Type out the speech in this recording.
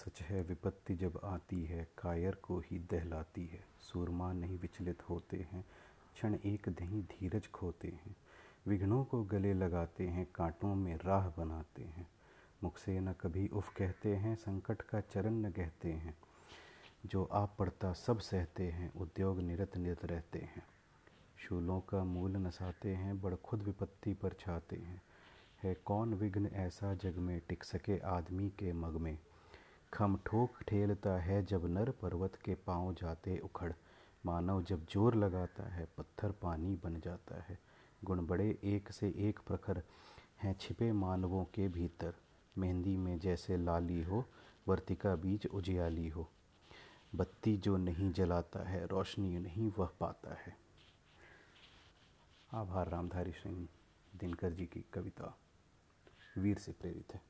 सच है, विपत्ति जब आती है, कायर को ही दहलाती है। सूरमा नहीं विचलित होते हैं, क्षण एक दही धीरज खोते हैं। विघ्नों को गले लगाते हैं, कांटों में राह बनाते हैं। मुख से न कभी उफ कहते हैं, संकट का चरण न कहते हैं। जो आप पड़ता सब सहते हैं, उद्योग निरत निरत रहते हैं। शूलों का मूल नसाते हैं, बड़ खुद विपत्ति पर छाते हैं। है कौन विघ्न ऐसा जग में टिक सके आदमी के मग में? खम ठोक ठेलता है जब नर पर्वत के पाँव जाते उखड़। मानव जब ज़ोर लगाता है, पत्थर पानी बन जाता है। गुण बड़े एक से एक प्रखर हैं छिपे मानवों के भीतर। मेहंदी में जैसे लाली हो, वर्तिका बीज उजियाली हो। बत्ती जो नहीं जलाता है, रोशनी नहीं वह पाता है। आभार, रामधारी सिंह, दिनकर जी की कविता, वीर से प्रेरित है।